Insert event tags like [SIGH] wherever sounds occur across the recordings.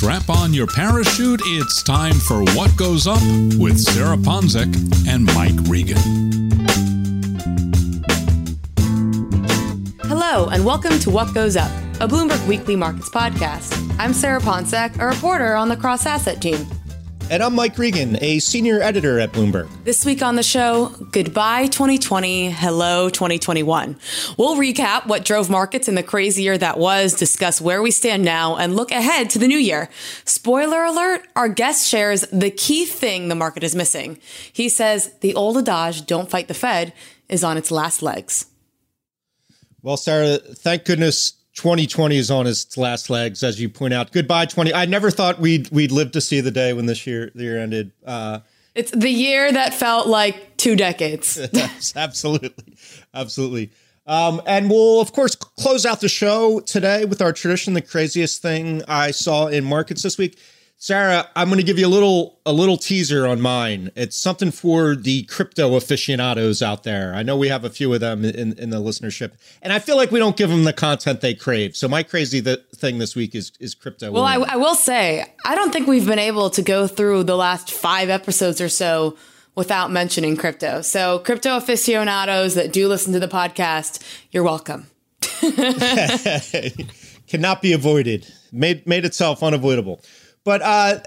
Strap on your parachute. It's time for What Goes Up with Sarah Ponczek and Mike Regan. Hello, and welcome to What Goes Up, a Bloomberg Weekly Markets podcast. I'm Sarah Ponczek, a reporter on the cross asset team. And I'm Mike Regan, a senior editor at Bloomberg. This week on the show, goodbye 2020, hello 2021. We'll recap what drove markets in the crazy year that was, discuss where we stand now, and look ahead to the new year. Spoiler alert, our guest shares the key thing the market is missing. He says the old adage, don't fight the Fed, is on its last legs. Well, Sarah, thank goodness 2020 is on its last legs, as you point out. Goodbye, 20. I never thought we'd we'd live to see the day when this year the year ended. Uh, it's the year that felt like two decades. [LAUGHS] absolutely, absolutely. Um, and we'll of course close out the show today with our tradition, the craziest thing I saw in markets this week. Sarah, I'm going to give you a little a little teaser on mine. It's something for the crypto aficionados out there. I know we have a few of them in, in the listenership, and I feel like we don't give them the content they crave. So my crazy th- thing this week is is crypto. Well, I, I will say I don't think we've been able to go through the last five episodes or so without mentioning crypto. So crypto aficionados that do listen to the podcast, you're welcome. [LAUGHS] [LAUGHS] Cannot be avoided. Made made itself unavoidable. But uh,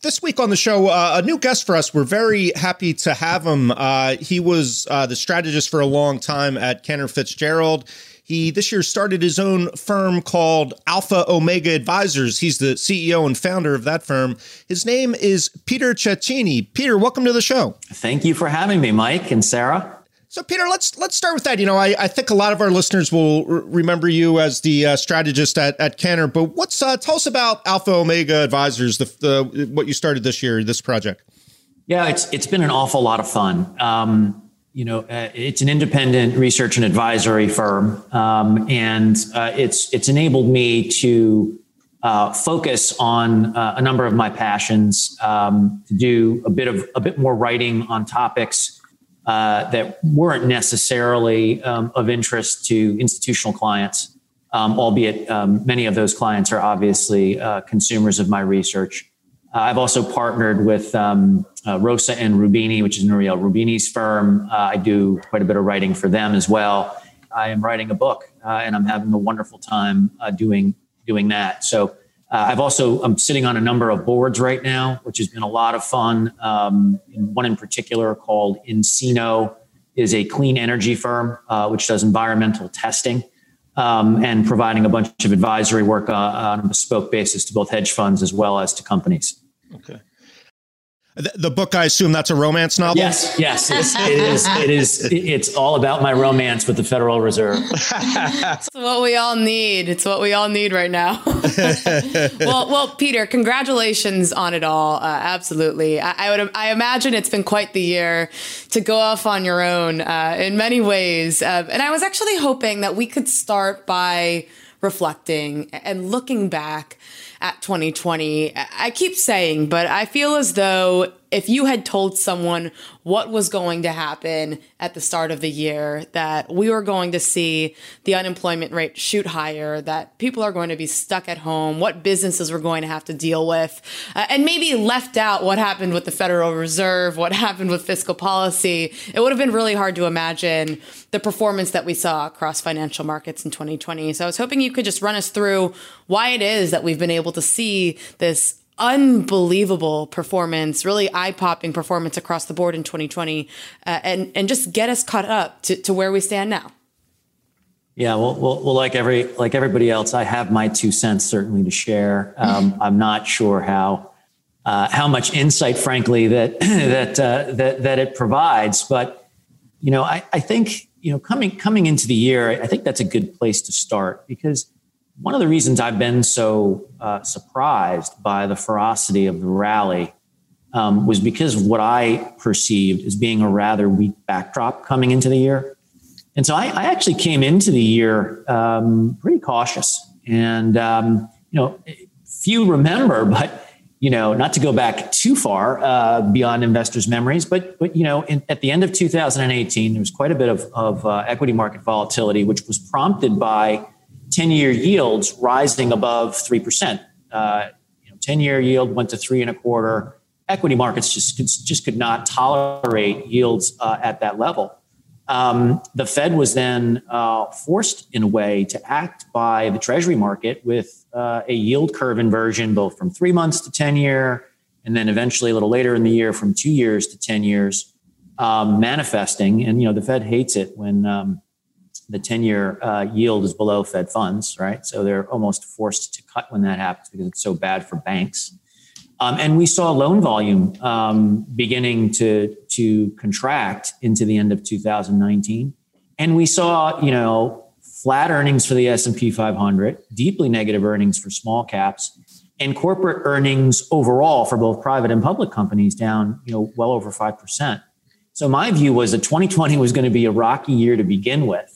this week on the show, uh, a new guest for us. We're very happy to have him. Uh, he was uh, the strategist for a long time at Cantor Fitzgerald. He this year started his own firm called Alpha Omega Advisors. He's the CEO and founder of that firm. His name is Peter Cecchini. Peter, welcome to the show. Thank you for having me, Mike and Sarah. So, Peter, let's let's start with that. You know, I, I think a lot of our listeners will r- remember you as the uh, strategist at, at Cantor. But what's uh, tell us about Alpha Omega Advisors, the, the what you started this year, this project? Yeah, it's it's been an awful lot of fun. Um, you know, uh, it's an independent research and advisory firm, um, and uh, it's it's enabled me to uh, focus on uh, a number of my passions, um, to do a bit of a bit more writing on topics uh, that weren't necessarily um, of interest to institutional clients, um, albeit um, many of those clients are obviously uh, consumers of my research. Uh, I've also partnered with um, uh, Rosa and Roubini, which is Nouriel Roubini's firm. Uh, I do quite a bit of writing for them as well. I am writing a book, and I'm having a wonderful time doing doing that. So uh, I've also I'm sitting on a number of boards right now, which has been a lot of fun. Um, one in particular called Encino is a clean energy firm uh, which does environmental testing um, and providing a bunch of advisory work uh, on a bespoke basis to both hedge funds as well as to companies. Okay. The book, I assume that's a romance novel. Yes, yes, it's, it is. It is. It's all about my romance with the Federal Reserve. [LAUGHS] it's what we all need. It's what we all need right now. [LAUGHS] well, well, Peter, congratulations on it all. Uh, absolutely. I, I, would. I imagine it's been quite the year to go off on your own uh, in many ways. Uh, and I was actually hoping that we could start by reflecting and looking back at 2020. I keep saying, but I feel as though if you had told someone what was going to happen at the start of the year, that we were going to see the unemployment rate shoot higher, that people are going to be stuck at home, what businesses we're going to have to deal with, uh, and maybe left out what happened with the Federal Reserve, what happened with fiscal policy, it would have been really hard to imagine the performance that we saw across financial markets in 2020. So I was hoping you could just run us through why it is that we've been able to see this unbelievable performance, really eye popping performance across the board in 2020, uh, and and just get us caught up to, to where we stand now. Yeah, well, well, well, like every like everybody else, I have my two cents certainly to share. Um, [LAUGHS] I'm not sure how uh, how much insight, frankly, that [CLEARS THROAT] that uh, that that it provides, but you know, I, I think you know coming coming into the year, I think that's a good place to start because one of the reasons I've been so uh, surprised by the ferocity of the rally um, was because of what I perceived as being a rather weak backdrop coming into the year. And so I, I actually came into the year um, pretty cautious. And, um, you know, few remember, [LAUGHS] but, you know, not to go back too far uh, beyond investors' memories, but, but you know, in, at the end of 2018, there was quite a bit of, of uh, equity market volatility, which was prompted by 10 year yields rising above 3%. Uh, you know, 10 year yield went to three and a quarter. Equity markets just, just could not tolerate yields uh, at that level. Um, the Fed was then uh, forced, in a way, to act by the Treasury market with uh, a yield curve inversion, both from three months to 10 year, and then eventually a little later in the year from two years to 10 years, um, manifesting. And, you know, the Fed hates it when um, the 10 year uh, yield is below Fed funds, right? So they're almost forced to cut when that happens because it's so bad for banks. Um, and we saw loan volume um, beginning to, to contract into the end of 2019. And we saw, you know, flat earnings for the S&P 500, deeply negative earnings for small caps, and corporate earnings overall for both private and public companies down, you know, well over 5%. So my view was that 2020 was going to be a rocky year to begin with.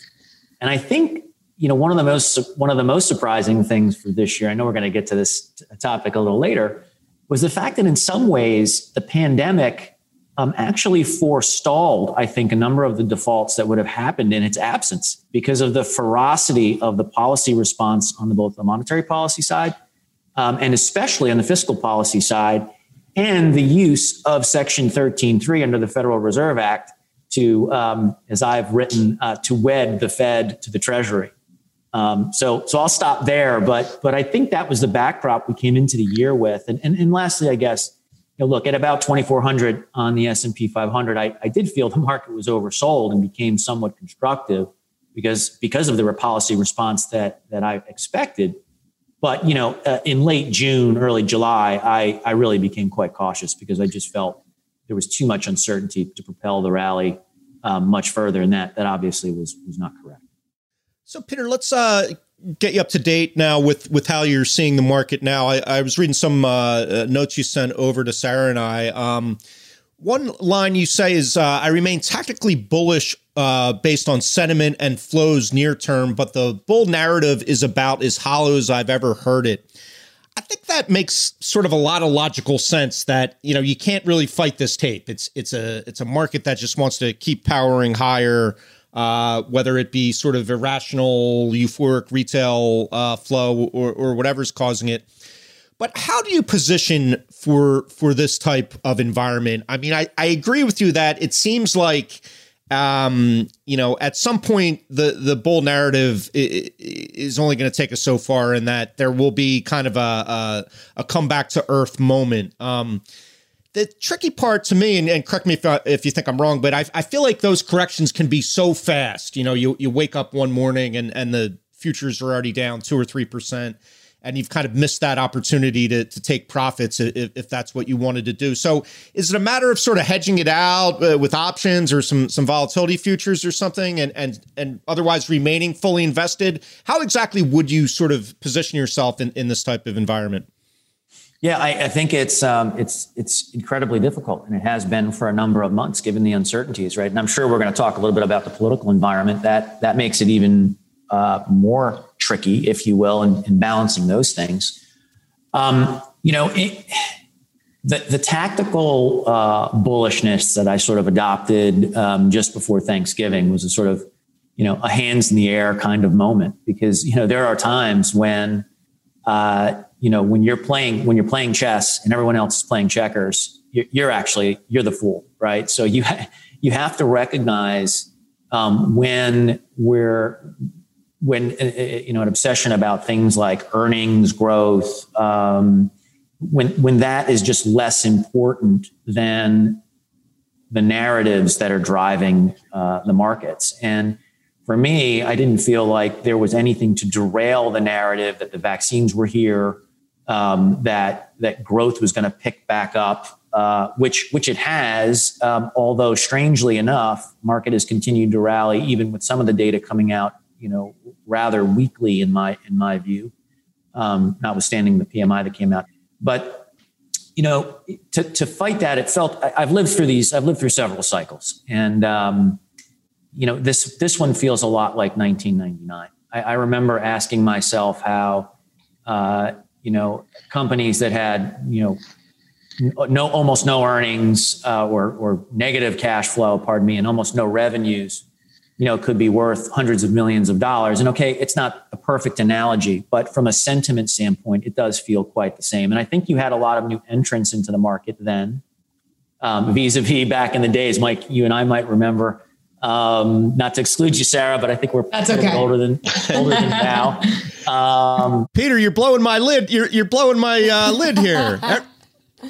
And I think you know one of the most one of the most surprising things for this year. I know we're going to get to this topic a little later. Was the fact that in some ways the pandemic um, actually forestalled, I think, a number of the defaults that would have happened in its absence because of the ferocity of the policy response on the, both the monetary policy side um, and especially on the fiscal policy side, and the use of Section 13.3 under the Federal Reserve Act to, um, as I've written, uh, to wed the Fed to the Treasury. Um, so, so I'll stop there. But, but I think that was the backdrop we came into the year with. And, and, and lastly, I guess, you know, look at about 2,400 on the S&P 500. I, I did feel the market was oversold and became somewhat constructive because because of the policy response that that I expected. But you know, uh, in late June, early July, I I really became quite cautious because I just felt there was too much uncertainty to propel the rally um, much further, and that that obviously was was not correct. So, Peter, let's uh, get you up to date now with with how you're seeing the market now. I, I was reading some uh, uh notes you sent over to Sarah and I. Um, one line you say is, uh, "I remain tactically bullish uh, based on sentiment and flows near term, but the bull narrative is about as hollow as I've ever heard it." I think that makes sort of a lot of logical sense that, you know, you can't really fight this tape. It's it's a it's a market that just wants to keep powering higher, uh, whether it be sort of irrational, euphoric retail uh, flow or, or whatever's causing it. But how do you position for for this type of environment? I mean, I, I agree with you that it seems like um, you know, at some point, the the bull narrative is only going to take us so far, and that there will be kind of a a, a comeback to earth moment. Um, the tricky part to me, and, and correct me if, I, if you think I'm wrong, but I, I feel like those corrections can be so fast. You know, you you wake up one morning and and the futures are already down two or three percent and you've kind of missed that opportunity to, to take profits if, if that's what you wanted to do. So, is it a matter of sort of hedging it out uh, with options or some some volatility futures or something, and and and otherwise remaining fully invested? How exactly would you sort of position yourself in, in this type of environment? Yeah, I, I think it's um, it's it's incredibly difficult, and it has been for a number of months, given the uncertainties, right? And I'm sure we're going to talk a little bit about the political environment that that makes it even uh, more tricky, if you will, in, in balancing those things. Um, you know, it, the, the tactical uh, bullishness that I sort of adopted um, just before Thanksgiving was a sort of, you know, a hands in the air kind of moment because you know there are times when, uh, you know, when you're playing when you're playing chess and everyone else is playing checkers, you're, you're actually you're the fool, right? So you ha- [LAUGHS] you have to recognize um, when we're when uh, uh, you know an obsession about things like earnings growth um, when when that is just less important than the narratives that are driving uh, the markets. And for me i didn't feel like there was anything to derail the narrative that the vaccines were here um, that that growth was going to pick back up uh, which which it has um, although strangely enough market has continued to rally even with some of the data coming out you know rather weakly in my in my view um, notwithstanding the pmi that came out but you know, to to fight that, it felt I, have lived through these. I've lived through several cycles, and um, you know, this this one feels a lot like 1999. I, I remember asking myself how, uh, you know, companies that had you know no almost no earnings uh, or or negative cash flow, pardon me, and almost no revenues you know, could be worth hundreds of millions of dollars. And okay, it's not a perfect analogy, but from a sentiment standpoint, it does feel quite the same. And I think you had a lot of new entrants into the market then, um, vis-a-vis back in the days. Mike, you and I might remember. Um, not to exclude you, Sarah, but I think we're That's okay. older than older than now. Um, Peter, you're blowing my lid. You're you're blowing my uh, lid here. [LAUGHS]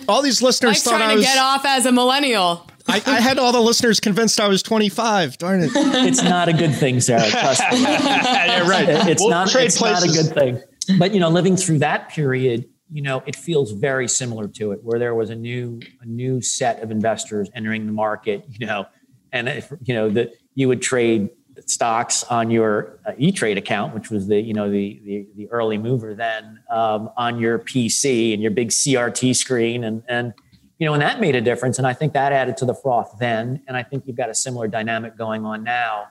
All these listeners Mike's thought trying I was to get off as a millennial. I, I, had all the listeners convinced I was 25. Darn it. It's not a good thing, Sarah. [LAUGHS] Trust me. yeah, right. It's, we'll not, it's not a good thing. But, you know, living through that period, you know, it feels very similar to it, where there was a new, a new set of investors entering the market, you know, and if, you know, that you would trade stocks on your uh, E-Trade account, which was the, you know, the, the, the early mover then um, on your PC and your big CRT screen. And, and, you know, and that made a difference. And I think that added to the froth then. And I think you've got a similar dynamic going on now.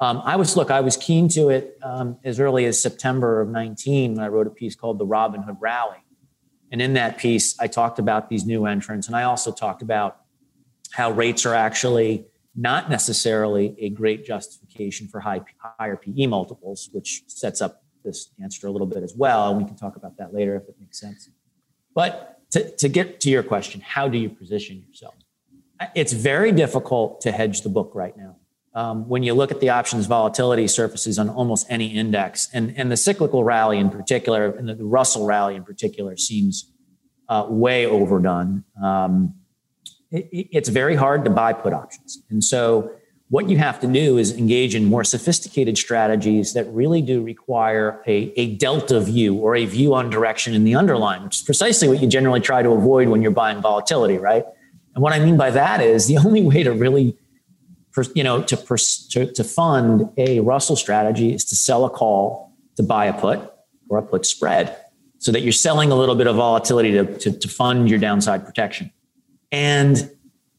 Um, I was, look, I was keen to it um, as early as September of 19 when I wrote a piece called The Robin Hood Rally. And in that piece, I talked about these new entrants. And I also talked about how rates are actually not necessarily a great justification for high, higher PE multiples, which sets up this answer a little bit as well. And we can talk about that later if it makes sense. But to, to get to your question, how do you position yourself? It's very difficult to hedge the book right now. Um, when you look at the options volatility surfaces on almost any index, and, and the cyclical rally in particular, and the, Russell rally in particular, seems uh, way overdone. Um, it, it's very hard to buy put options. And so what you have to do is engage in more sophisticated strategies that really do require a, a delta view or a view on direction in the underlying, which is precisely what you generally try to avoid when you're buying volatility, right? And what I mean by that is the [LAUGHS] only way to really, you know, to, to, to fund a Russell strategy is to sell a call to buy a put or a put spread so that you're selling a little bit of volatility to, to, to fund your downside protection. And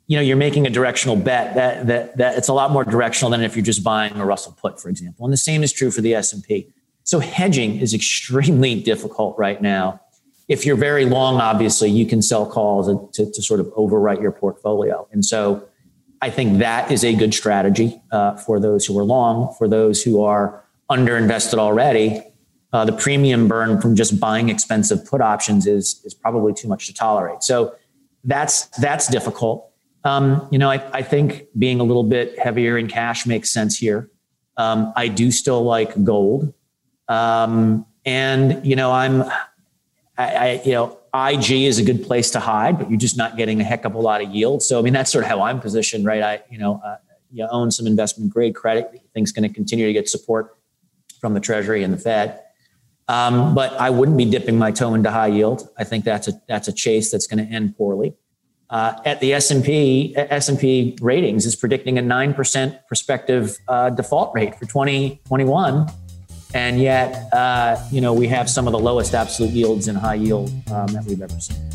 you know you're making a directional bet that that that it's a lot more directional than if you're just buying a Russell put, for example. And the same is true for the S and P. So hedging is [LAUGHS] extremely difficult right now. If you're very long, obviously you can sell calls to, to sort of overwrite your portfolio. And so I think that is a good strategy uh, for those who are long. For those who are underinvested already, uh, the premium burn from just buying expensive put options is is probably too much to tolerate. So that's that's difficult. Um, you know, I, I, think being a little bit heavier in cash makes sense here. Um, I do still like gold. Um, and, you know, I'm, I, I, you know, IG is a good place to hide, but you're just not getting a heck of a lot of yield. So, I mean, that's sort of how I'm positioned, right? I, you know, uh, you own some investment grade credit. I think going to continue to get support from the Treasury and the Fed. Um, but I wouldn't be dipping my toe into high yield. I think that's a that's a chase that's going to end poorly uh, at the S&P, S&P ratings is predicting a 9% prospective uh, default rate for 2021. And yet, uh, you know, we have some of the lowest absolute yields in high yield um, that we've ever seen.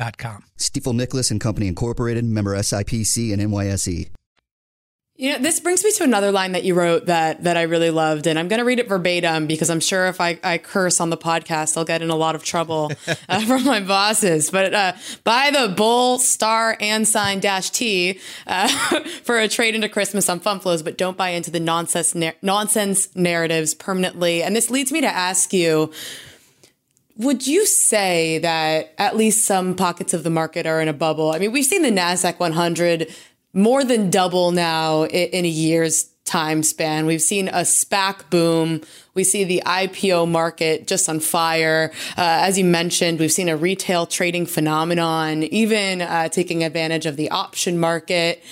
Stifel Stifel Nicolaus and Company Incorporated, member SIPC and NYSE. You know, this brings me to another line that you wrote that that I really loved, and I'm going to read it verbatim because I'm sure if I, I curse on the podcast, I'll get in a lot of trouble uh, from my bosses. But uh, buy the bull star and sign dash T uh, for a trade into Christmas on fund flows, but don't buy into the nonsense nonsense narratives permanently. And this leads me to ask you would you say that at least some pockets of the market are in a bubble? I mean, we've seen the NASDAQ 100 more than double now in a year's time span. We've seen a SPAC boom. We see the IPO market just on fire. Uh, as you mentioned, we've seen a retail trading phenomenon, even uh, taking advantage of the option market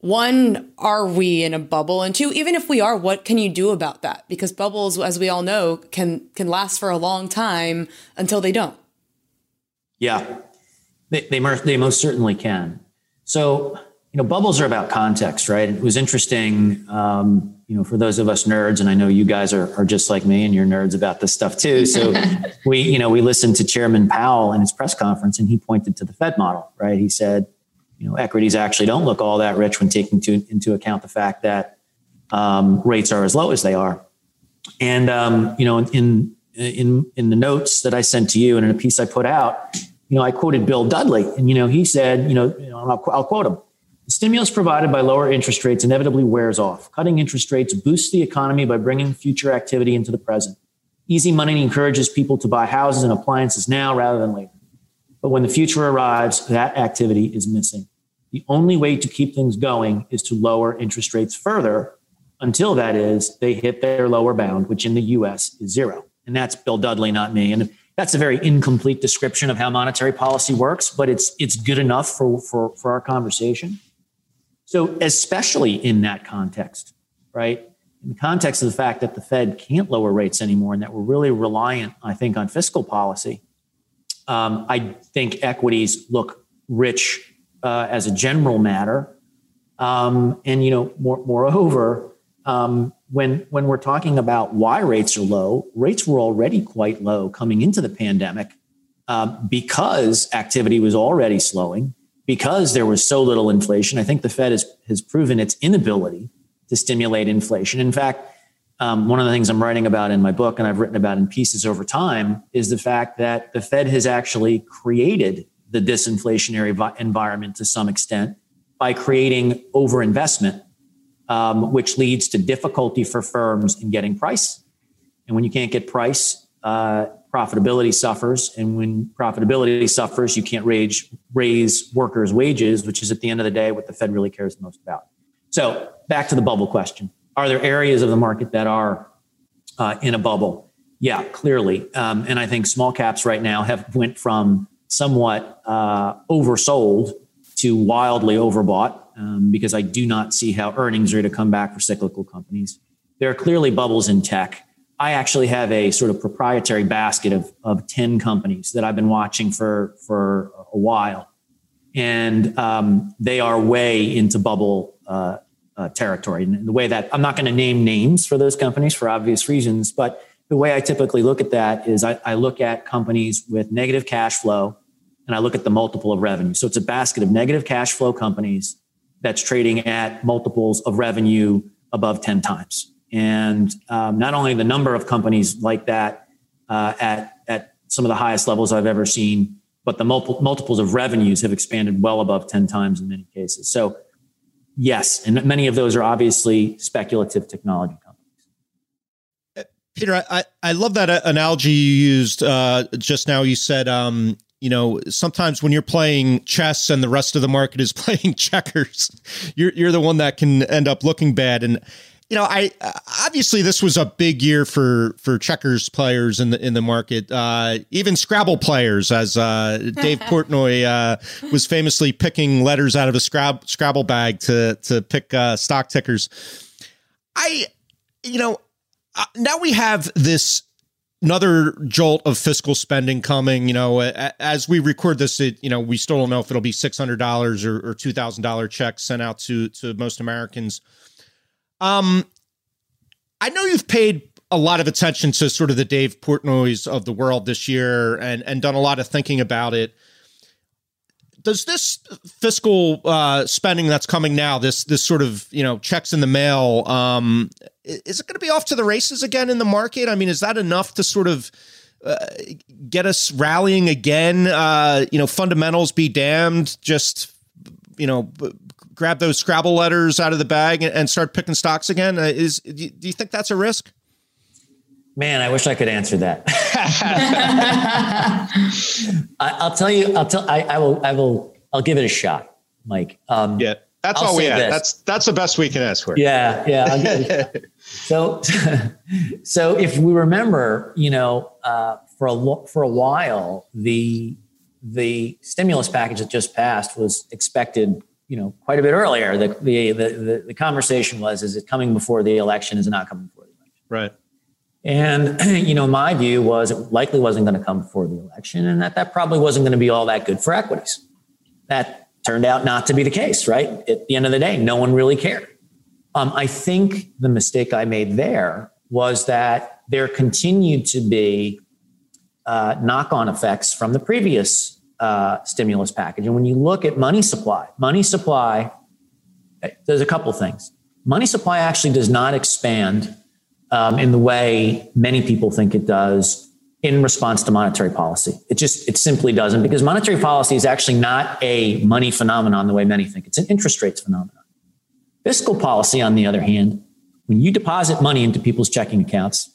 one, are we in a bubble? And two, even if we are, what can you do about that? Because bubbles, as we all know, can can last for a long time until they don't. Yeah, they they, they most certainly can. So you know, bubbles are about context, right? It was interesting, um, you know, for those of us nerds, and I know you guys are, are just like me, and you're nerds about this stuff too. So [LAUGHS] we, you know, we listened to Chairman Powell in his press conference, and he pointed to the Fed model, right? He said you know, equities actually don't look all that rich when taking to, into account the fact that um, rates are as low as they are. And um, you know, in in in the notes that I sent to you and in a piece I put out, you know, I quoted Bill Dudley, and you know, he said, you know, you know I'll, I'll quote him. The stimulus provided by lower interest rates inevitably wears off. Cutting interest rates boosts the economy by bringing future activity into the present. Easy money encourages people to buy houses and appliances now rather than later. But when the future arrives, that activity is missing. The only way to keep things going is to lower interest rates further until that is they hit their lower bound, which in the US is zero. And that's Bill Dudley, not me. And that's a very incomplete description of how monetary policy works, but it's it's good enough for, for, for our conversation. So, especially in that context, right? In the context of the fact that the Fed can't lower rates anymore and that we're really reliant, I think, on fiscal policy, um, I think equities look rich uh, as a general matter. Um, and you know, more, moreover, um, when when we're talking about why rates are low, rates were already quite low coming into the pandemic uh, because activity was already slowing, because there was so little inflation. I think the Fed has has proven its inability to stimulate inflation. In fact, um, one of the things I'm writing about in my book, and I've written about in pieces over time, is the fact that the Fed has actually created the disinflationary vi- environment to some extent by creating overinvestment, um, which leads to difficulty for firms in getting price. And when you can't get price, uh, profitability suffers. And when profitability suffers, you can't raise, raise workers' wages, which is at the end of the day what the Fed really cares most about. So back to the bubble question. Are there areas of the market that are uh, in a bubble? Yeah, clearly. Um, and I think small caps right now have went from somewhat uh, oversold to wildly overbought um, because I do not see how earnings are to come back for cyclical companies. There are clearly bubbles in tech. I actually have a sort of proprietary basket of, of 10 companies that I've been watching for, for a while. And um, they are way into bubble uh, uh, territory. And the way that I'm not going to name names for those companies for obvious reasons, but the way I typically look at that is I, I, look at companies with negative cash flow and I look at the multiple of revenue. So it's a basket of negative cash flow companies that's trading at multiples of revenue above 10 times. And um, not only the number of companies like that uh, at, at some of the highest levels I've ever seen, but the multiple, multiples of revenues have expanded well above 10 times in many cases. So yes, and many of those are obviously speculative technology companies. Peter, I, I love that uh, analogy you used uh, just now. You said, um, you know, sometimes when you're playing chess and the rest of the market is [LAUGHS] playing checkers, you're you're the one that can end up looking bad. And you know, I obviously this was a big year for for checkers players in the in the market, uh, even Scrabble players, as uh, Dave [LAUGHS] Portnoy uh, was famously picking letters out of a Scrab- Scrabble bag to to pick uh, stock tickers. I, you know, uh, now we have this another jolt of fiscal spending coming. You know, as we record this, it you know we still don't know if it'll be six hundred dollars or, or two thousand dollar checks sent out to to most Americans. Um, I know you've paid a lot of attention to sort of the Dave Portnoy's of the world this year and and done a lot of thinking about it. Does this fiscal uh, spending that's coming now, this this sort of you know checks in the mail, um, is it going to be off to the races again in the market? I mean, is that enough to sort of uh, get us rallying again? Uh, you know, fundamentals be damned. Just you know, grab those Scrabble letters out of the bag and, and start picking stocks again? Uh, is do you, do you think that's a risk? Man, I wish I could answer that. [LAUGHS] I, will tell you. I'll tell. I, I, will. I will. I'll give it a shot, Mike. Um, yeah, that's I'll all we have. That's that's the best we can ask for. Yeah, yeah. [LAUGHS] so, [LAUGHS] so if we remember, you know, uh, for a for a while, the the stimulus package that just passed was expected you know quite a bit earlier. The, the the the, conversation was: is it coming before the election? Is it not coming before the election? Right. And [CLEARS THROAT] you know, my view was it likely wasn't going to come before the election, and that that probably wasn't going to be all that good for equities. That turned out not to be the case. Right. At the end of the day, no one really cared. Um, I think the mistake I made there was that there continued to be uh, knock-on effects from the previous uh, stimulus package. And when you look at money supply, money supply, there's a couple things. Money supply actually does not expand um, in the way many people think it does in response to monetary policy. It just, it simply doesn't because monetary policy is actually not a money phenomenon the way many think. It's an interest rates phenomenon. Fiscal policy, on the other hand, when you deposit money into people's checking accounts,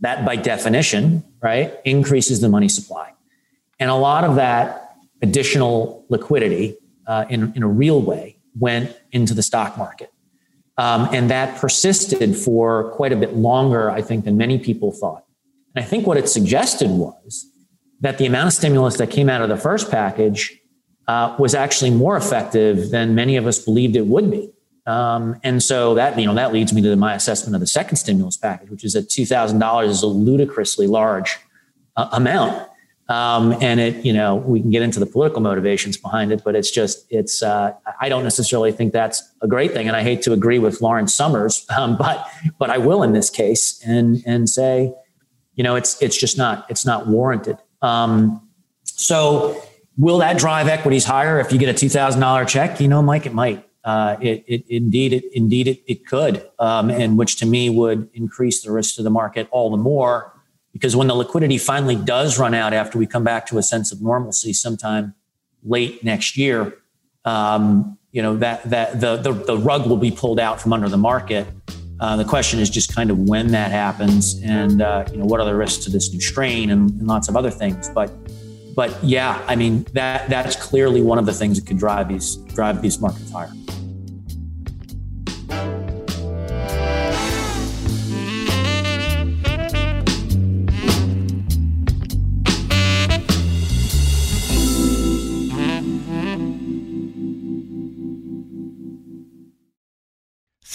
that by definition, right, increases the money supply. And a lot of that additional liquidity uh, in, in a real way went into the stock market. Um, and that persisted for quite a bit longer, I think, than many people thought. And I think what it suggested was that the amount of stimulus that came out of the first package uh, was actually more effective than many of us believed it would be. Um, and so that you know that leads me to my assessment of the second stimulus package, which is that two thousand dollars is a ludicrously large uh, amount. Um, and it, you know, we can get into the political motivations behind it, but it's just, it's, uh, I don't necessarily think that's a great thing. And I hate to agree with Lawrence Summers, [LAUGHS] um, but, but I will in this case and, and say, you know, it's, it's just not, it's not warranted. Um, so will that drive equities higher if you get a $2,000 check? You know, Mike, it might. Uh, it, it, indeed, it, indeed, it, it could, um, and which to me would increase the risk to the market all the more because when the liquidity finally does run out after we come back to a sense of normalcy sometime late next year, um, you know that that the, the, the rug will be pulled out from under the market. Uh, the question is just kind of when that happens, and uh, you know what are the risks to this new strain, and, and lots of other things. But but yeah, I mean that that's clearly one of the things that could drive these drive these markets higher.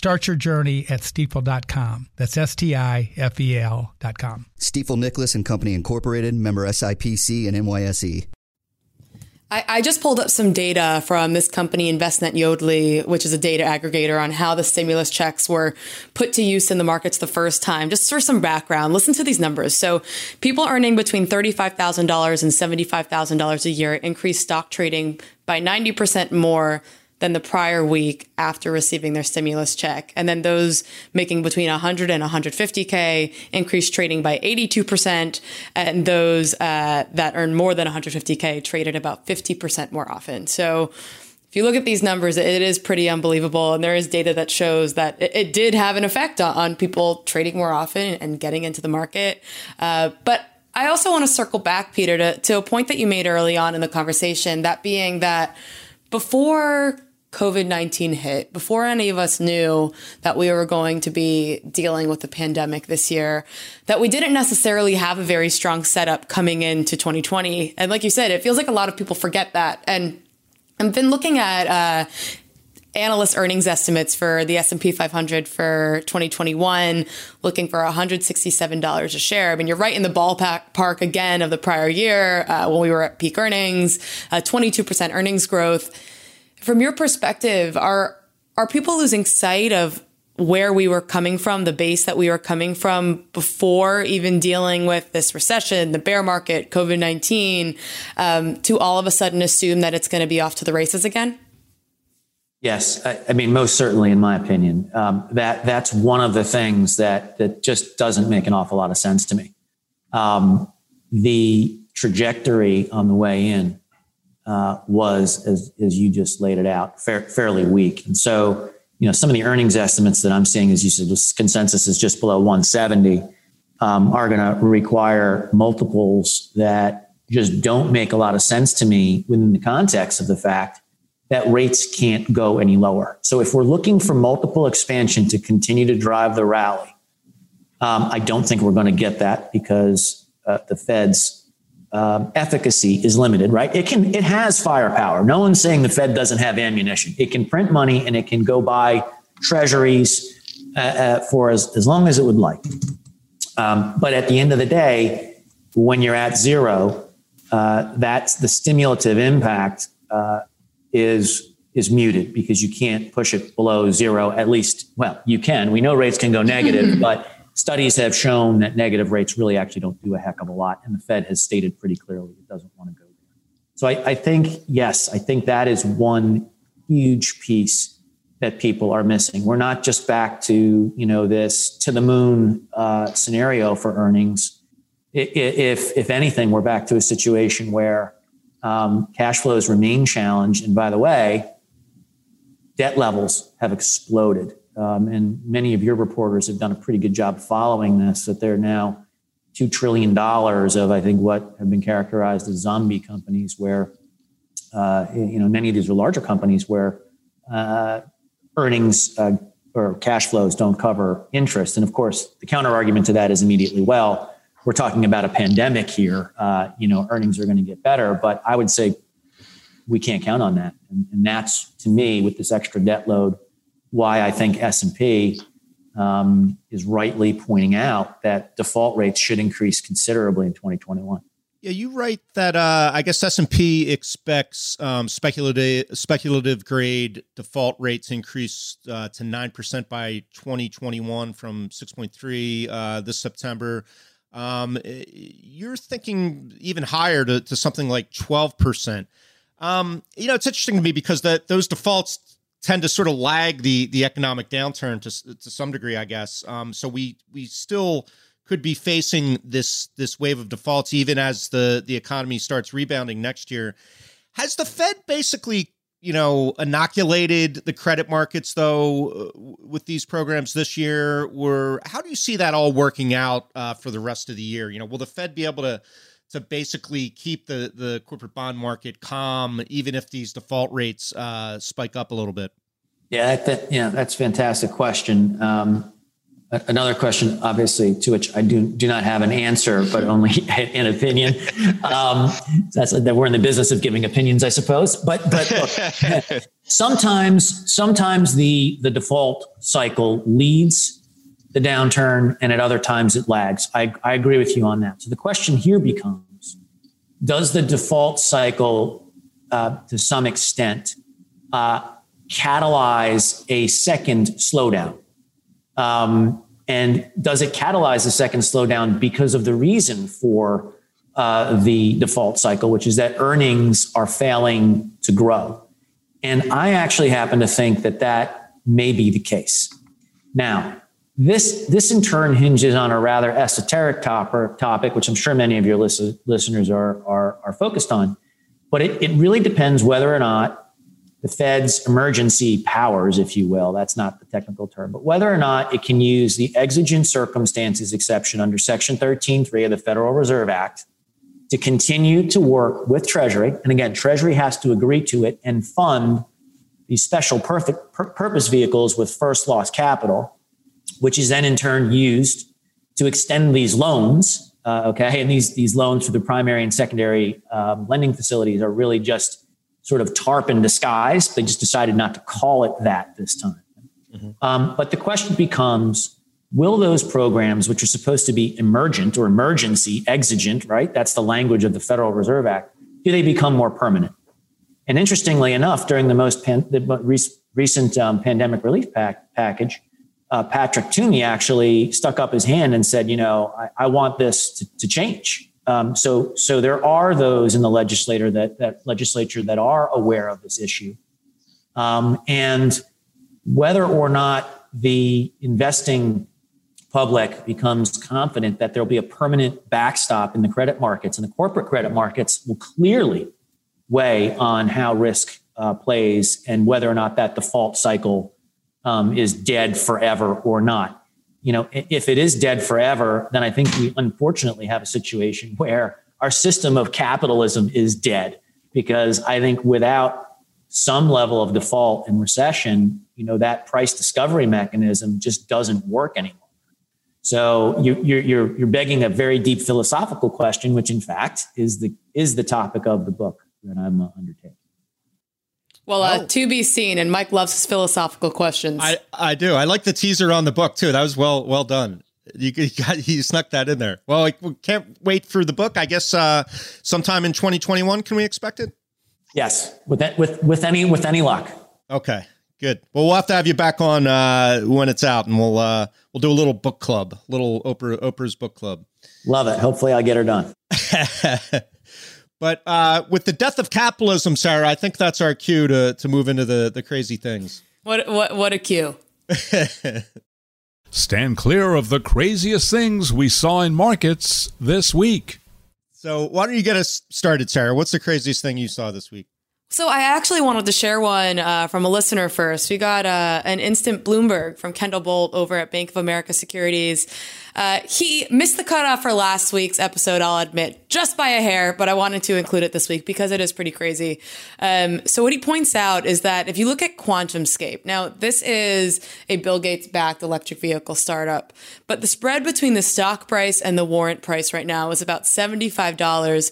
Start your journey at stifel.com. That's S T I F E L.com. Stifel Nicolaus and Company Incorporated, member SIPC and NYSE. I, I, just pulled up some data from this company, Envestnet Yodlee, which is a data aggregator on how the stimulus checks were put to use in the markets the first time. Just for some background, listen to these numbers. So, people earning between $35,000 and $75,000 a year increased stock trading by 90% more than the prior week after receiving their stimulus check. And then those making between 100 and 150K increased trading by 82%. And those uh, that earn more than 150K traded about 50% more often. So if you look at these numbers, it is pretty unbelievable. And there is data that shows that it, it did have an effect on, on, people trading more often and getting into the market. Uh, but I also want to circle back, Peter, to, to a point that you made early on in the conversation, that being that before COVID 19 hit, before any of us knew that we were going to be dealing with the pandemic this year, that we didn't necessarily have a very strong setup coming into 2020. And like you said, it feels like a lot of people forget that. And I've been looking at, uh, analyst earnings estimates for the S&P 500 for 2021 looking for $167 a share. I mean, you're right in the ballpark again of the prior year uh, when we were at peak earnings, uh, 22% earnings growth from your perspective, are are people losing sight of where we were coming from, the base that we were coming from before even dealing with this recession, the bear market, COVID 19, um, to all of a sudden assume that it's going to be off to the races again? Yes, I, I mean, most certainly, in my opinion, um, that that's one of the things that that just doesn't make an awful lot of sense to me. Um, the trajectory on the way in uh, was, as, as you just laid it out, fair, fairly weak. And so, you know, some of the earnings estimates that I'm seeing, as you said, this consensus is just below 170, um, are going to require multiples that just don't make a lot of sense to me within the context of the fact that rates can't go any lower. So if we're looking for multiple expansion to continue to drive the rally, um, I don't think we're going to get that because uh, the Fed's um, efficacy is limited, right? It can, it has firepower. No one's saying the Fed doesn't have ammunition. It can print money and it can go buy treasuries uh, uh, for as, as long as it would like. Um, but at the end of the day, when you're at zero, uh, that's the stimulative impact uh, is is muted because you can't push it below zero. At least, well, you can. We know rates can go negative, [LAUGHS] but studies have shown that negative rates really actually don't do a heck of a lot. And the Fed has stated pretty clearly it doesn't want to go there. So I, I think, yes, I think that is one huge piece that people are missing. We're not just back to, you know, this to the moon uh, scenario for earnings. If, if anything, we're back to a situation where um, cash flows remain challenged. And by the way, debt levels have exploded um, and many of your reporters have done a pretty good job following this, that they're now $2 trillion of, I think, what have been characterized as zombie companies, where, uh, you know, many of these are larger companies where uh, earnings uh, or cash flows don't cover interest. And of course, the counter argument to that is immediately, well, we're talking about a pandemic here. Uh, you know, earnings are going to get better. But I would say we can't count on that. And, and that's, to me, with this extra debt load, why I think S&P um, is rightly pointing out that default rates should increase considerably in 2021. Yeah, you write that uh, I guess S and P expects um, speculative speculative grade default rates increase uh, to nine percent by 2021 from 6.3 uh, this September. Um, you're thinking even higher to, to something like 12 percent. Um, you know, it's interesting to me because that those defaults tend to sort of lag the the economic downturn to to some degree, I guess. Um, so we we still could be facing this this wave of defaults even as the the economy starts rebounding next year. Has the Fed basically you know inoculated the credit markets though uh, with these programs this year? Or how do you see that all working out uh, for the rest of the year? You know, will the Fed be able to to basically keep the the corporate bond market calm, even if these default rates uh, spike up a little bit? Yeah, that, yeah, that's a fantastic question. Um, another question, obviously, to which I do do not have an answer, but only [LAUGHS] an opinion. Um, that's that we're in the business of giving opinions, I suppose. But but look, [LAUGHS] sometimes sometimes the the default cycle leads the downturn, and at other times it lags. I, I agree with you on that. So the question here becomes: Does the default cycle, uh, to some extent, uh, catalyze a second slowdown? Um, and does it catalyze a second slowdown because of the reason for uh, the default cycle, which is that earnings are failing to grow? And I actually happen to think that that may be the case. Now, this, this in turn hinges on a rather esoteric topic, which I'm sure many of your listen, listeners are, are, are focused on. But it, it really depends whether or not the Fed's emergency powers, if you will, that's not the technical term, but whether or not it can use the exigent circumstances exception under Section 13.3 of the Federal Reserve Act to continue to work with Treasury. And again, Treasury has to agree to it and fund these special perfect purpose vehicles with first loss capital, which is then in turn used to extend these loans. Uh, okay. And these, these loans for the primary and secondary um, lending facilities are really just sort of TARP in disguise. They just decided not to call it that this time. Mm-hmm. Um, but the question becomes will those programs, which are supposed to be emergent or emergency, exigent, right? That's the language of the Federal Reserve Act, do they become more permanent? And interestingly enough, during the most pan- the recent um, pandemic relief pack- package, uh, Patrick Toomey actually stuck up his hand and said, you know, I, I want this to, to change. Um, so, so there are those in the legislator that, that legislature that are aware of this issue, um, and whether or not the investing public becomes confident that there'll be a permanent backstop in the credit markets and the corporate credit markets will clearly weigh on how risk uh, plays and whether or not that default cycle um, is dead forever or not you know, if it is dead forever, then I think we unfortunately have a situation [LAUGHS] where our system of capitalism is dead because I think without some level of default and recession, you know, that price discovery mechanism just doesn't work anymore. So you, you're, you're, you're begging a very deep philosophical question, which in fact is the, is the topic of the book that I'm uh, undertaking. Well, uh, oh. to be seen, and Mike loves his philosophical questions. I, I do. I like the teaser on the book too. That was well well done. You, you got [LAUGHS] you snuck that in there. Well, I can't wait for the book. I guess uh, sometime in 2021. Can we expect it? Yes, with that, with with any with any luck. Okay, good. Well, we'll have to have you back on uh, when it's out, and we'll uh, we'll do a little book club, little Oprah Oprah's book club. Love it. Hopefully, I'll get her done. [LAUGHS] But uh, with the death of capitalism, Sarah, I think that's our cue to to move into the the crazy things. What what what a cue! [LAUGHS] Stand clear of the craziest things we saw in markets this week. So, why don't you get us started, Sarah? What's the craziest thing you saw this week? So I actually wanted to share one uh, from a listener first. We got uh, an instant Bloomberg from Kendall Bolt over at Bank of America Securities. Uh, he missed the cutoff for last week's episode, I'll admit, just by a hair, but I wanted to include it this week because it is pretty crazy. Um, so what he points out is that if you look at QuantumScape, now this is a Bill Gates backed electric vehicle startup, but the spread between the stock price and the warrant price right now is about $75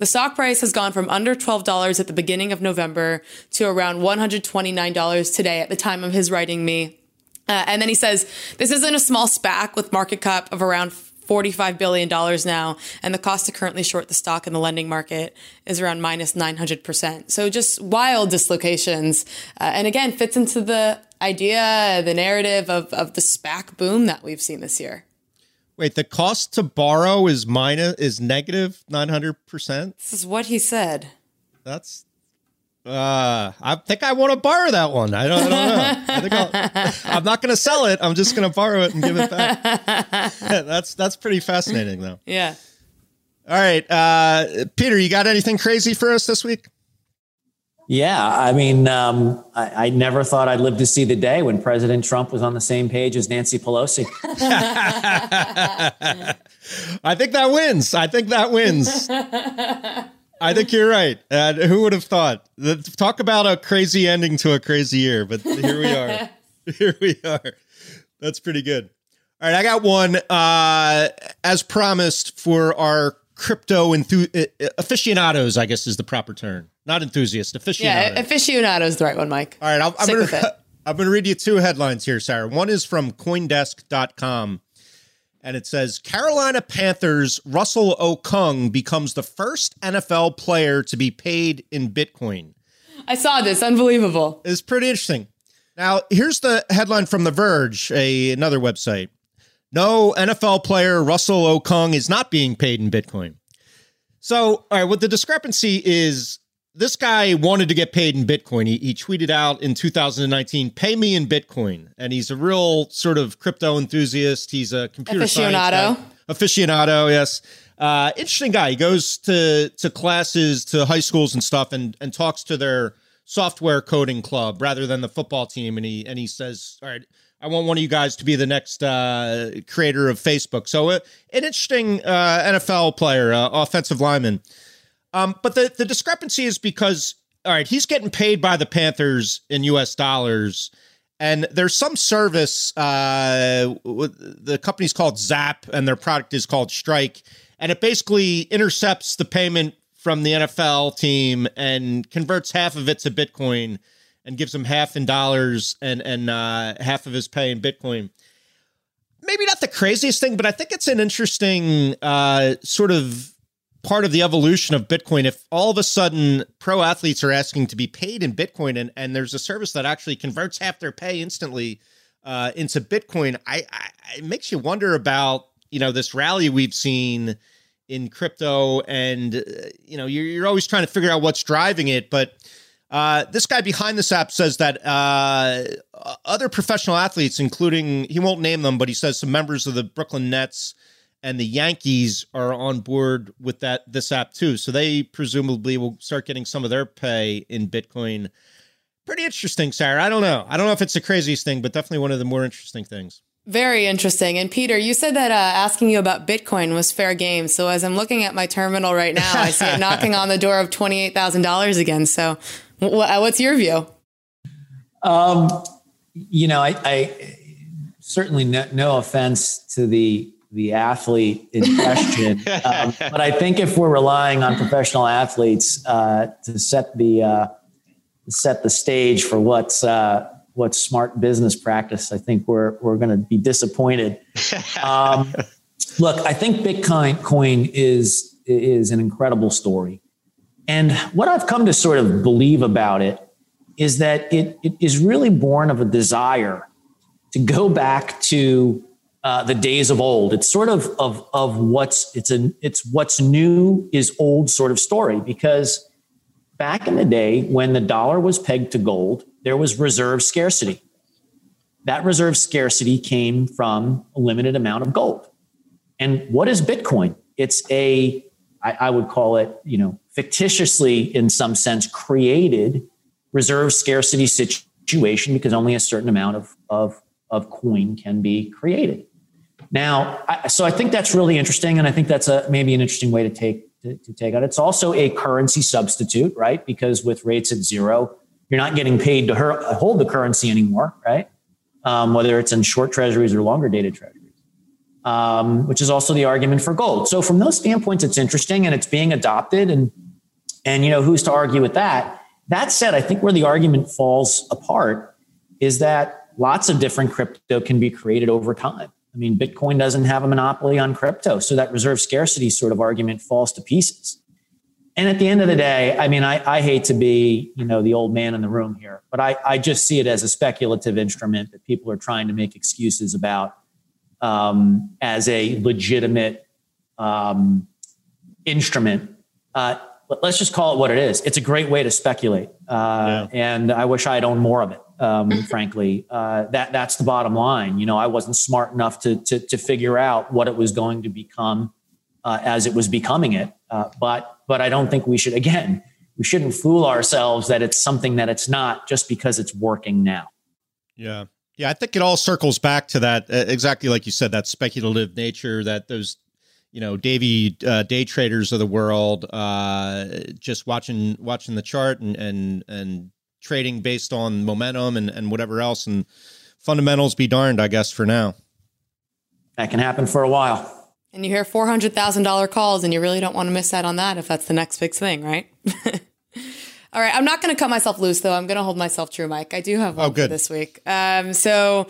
the stock price has gone from under $12 at the beginning of November to around $129 today at the time of his writing me. Uh, and then he says, this isn't a small SPAC with market cap of around $45 billion now, and the cost to currently short the stock in the lending market is around minus 900%. So just wild dislocations. Uh, and again, fits into the idea, the narrative of, of the SPAC boom that we've seen this year. Wait, the cost to borrow is minus is negative nine hundred percent. This is what he said. That's. Uh, I think I want to borrow that one. I don't, I don't know. I think I'll, [LAUGHS] I'm not going to sell it. I'm just going to borrow it and give it back. [LAUGHS] that's that's pretty fascinating, though. Yeah. All right, uh, Peter, you got anything crazy for us this week? Yeah, I mean, um, I, I, never thought I'd live to see the day when President Trump was on the same page as Nancy Pelosi. [LAUGHS] I think that wins. I think that wins. I think you're right. And who would have thought? Talk about a crazy ending to a crazy year, but here we are. [LAUGHS] here we are. That's pretty good. All right, I got one. Uh, as promised for our crypto enthu- aficionados, I guess is the proper term. Not enthusiast, aficionados. Yeah, aficionado is the right one, Mike. All right, I'll, I'm. [LAUGHS] I'm gonna read you two headlines here, Sarah. One is from CoinDesk.com, and it says Carolina Panthers Russell Okung becomes the first NFL player to be paid in Bitcoin. I saw this. Unbelievable. It's pretty interesting. Now, here's the headline from The Verge, a, another website. No NFL player Russell Okung is not being paid in Bitcoin. So, all right, what the discrepancy is this guy wanted to get paid in Bitcoin. He, he tweeted out in 2019, pay me in Bitcoin. And he's a real sort of crypto enthusiast. He's a computer Aficionado. Aficionado, yes. Uh, interesting guy. He goes to to classes, to high schools and stuff, and and talks to their software coding club rather than the football team. And he and he says, "All right, I want one of you guys to be the next uh, creator of Facebook." So, uh, an interesting uh, NFL player, uh, offensive lineman. Um, but the the discrepancy is because all right, he's getting paid by the Panthers in U.S. dollars. And there's some service. Uh, the company's called Zap, and their product is called Strike, and it basically intercepts the payment from the NFL team and converts half of it to Bitcoin, and gives him half in dollars and and uh, half of his pay in Bitcoin. Maybe not the craziest thing, but I think it's an interesting uh, sort of part of the evolution of Bitcoin. If all of a sudden pro athletes are asking to be paid in Bitcoin and, and there's a service that actually converts half their pay instantly uh, into Bitcoin, I, I it makes you wonder about you know this rally we've seen in crypto, and uh, you know you're, you're always trying to figure out what's driving it, but. Uh, this guy behind this app says that uh, other professional athletes, including he won't name them, but he says some members of the Brooklyn Nets and the Yankees are on board with that this app too. So they presumably will start getting some of their pay in Bitcoin. Pretty interesting, Sarah. I don't know. I don't know if it's the craziest thing, but definitely one of the more interesting things. Very interesting. And Peter, you said that uh, asking you about Bitcoin was fair game. So as I'm looking at my terminal right now, I see it [LAUGHS] knocking on the door of twenty-eight thousand dollars again. So, wh- what's your view? Um, you know, I, I certainly no, no offense to the the athlete in question, [LAUGHS] um, but I think if we're relying on professional athletes uh, to set the uh, set the stage for what's uh, what's smart business practice, I think we're we're going to be disappointed. [LAUGHS] Um, look, I think Bitcoin coin is is an incredible story, and what I've come to sort of believe about it is that it, it is really born of a desire to go back to uh, the days of old. It's sort of of of what's it's a it's what's new is old sort of story because back in the day when the dollar was pegged to gold, there was reserve scarcity. That reserve scarcity came from a limited amount of gold. And what is Bitcoin? It's a I, I would call it, you know, fictitiously in some sense created reserve scarcity situation because only a certain amount of, of, of coin can be created. Now, I, so I think that's really interesting, and I think that's a maybe an interesting way to take to, to take it. It's also a currency substitute, right? Because with rates at zero, you're not getting paid to her, hold the currency anymore, right? Um, whether it's in short treasuries or longer dated treasuries, um, which is also the argument for gold. So from those standpoints, it's interesting and it's being adopted, and and you know who's to argue with that? That said, I think where the argument falls apart is that lots of different crypto can be created over time. I mean, Bitcoin doesn't have a monopoly on crypto. So that reserve scarcity sort of argument falls to pieces. And at the end of the day, I mean, I, I hate to be, you know, the old man in the room here, but I, I just see it as a speculative instrument that people are trying to make excuses about um, as a legitimate um, instrument. Uh, let's just call it what it is. It's a great way to speculate, uh, yeah. and I wish I had owned more of it. Um, frankly, uh, that that's the bottom line. You know, I wasn't smart enough to to, to figure out what it was going to become uh, as it was becoming it. Uh, but but I don't think we should. Again, we shouldn't fool ourselves that it's something that it's not just because it's working now. Yeah. Yeah, I think it all circles back to that uh, exactly like you said that speculative nature that those you know Davey uh, day traders of the world uh, just watching watching the chart and and and trading based on momentum and and whatever else and fundamentals be darned I guess for now. That can happen for a while. And you hear $400,000 calls and you really don't want to miss out on that if that's the next big thing, right? [LAUGHS] All right, I'm not going to cut myself loose though. I'm going to hold myself true, Mike. I do have one oh, good. this week. Um, so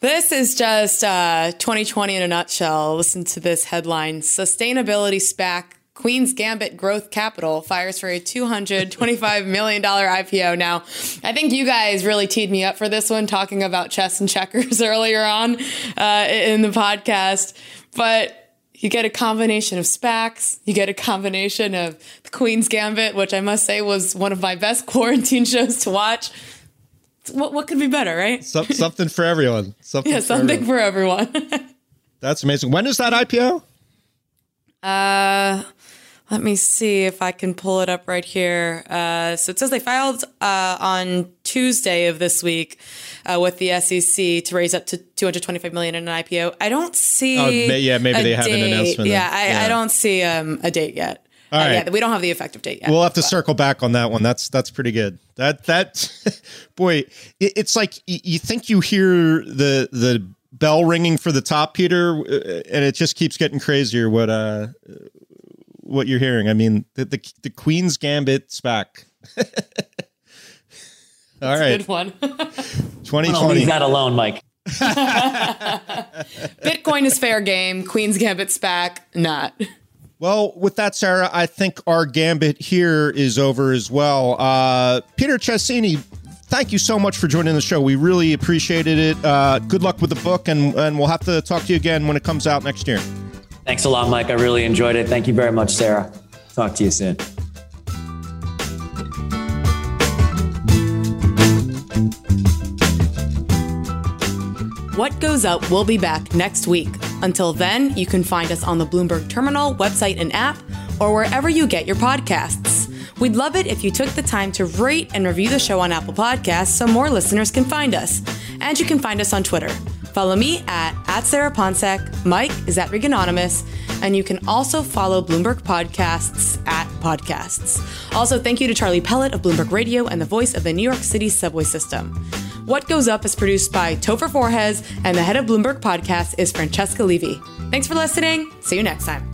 this is just uh, 2020 in a nutshell. Listen to this headline: Sustainability SPAC Queen's Gambit Growth Capital fires for a $225 million IPO. Now, I think you guys really teed me up for this one, talking about chess and checkers [LAUGHS] earlier on uh, in the podcast. But you get a combination of SPACs. You get a combination of the Queen's Gambit, which I must say was one of my best [LAUGHS] quarantine shows to watch. What, what could be better, right? So, something for everyone. [LAUGHS] Something yeah, something for everyone. For everyone. That's amazing. When is that IPO? Uh, let me see if I can pull it up right here. Uh, so it says they filed uh, on Tuesday of this week uh, with the SEC to raise up to 225 million in an IPO. I don't see. Oh, yeah, maybe they have an announcement. Yeah, I, yeah. I, don't see um, a date yet. All uh. Yeah, we don't have the effective date yet. We'll have to but. circle back on that one. That's that's pretty good. That that [LAUGHS] boy, it, it's like you think you hear the the bell ringing for the top, Peter, uh, and it just keeps getting crazier. What uh what you're hearing. I mean, the the, the Queen's Gambit SPAC. [LAUGHS] All right, good one. [LAUGHS] 2020. Leave that alone, Mike. [LAUGHS] Bitcoin is fair game. Queen's Gambit SPAC, not. Well, with that, Sarah, I think our gambit here is over as well. Uh, Peter Cecchini, thank you so much for joining the show. We really appreciated it. Uh, good luck with the book, and, and we'll have to talk to you again when it comes out next year. Thanks a lot, Mike. I really enjoyed it. Thank you very much, Sarah. Talk to you soon. What Goes Up will be back next week. Until then, you can find us on the Bloomberg Terminal website and app, or wherever you get your podcasts. We'd love it if you took the time to rate and review the show on Apple Podcasts so more listeners can find us. And you can find us on Twitter. Follow me at, at Sarah Ponczek. Mike is at Reganonymous. And you can also follow Bloomberg Podcasts at Podcasts. Also, thank you to Charlie Pellett of Bloomberg Radio and the voice of the New York City subway system. What Goes Up is produced by Topher Forhecz, and the head of Bloomberg Podcast is Francesca Levy. Thanks for listening. See you next time.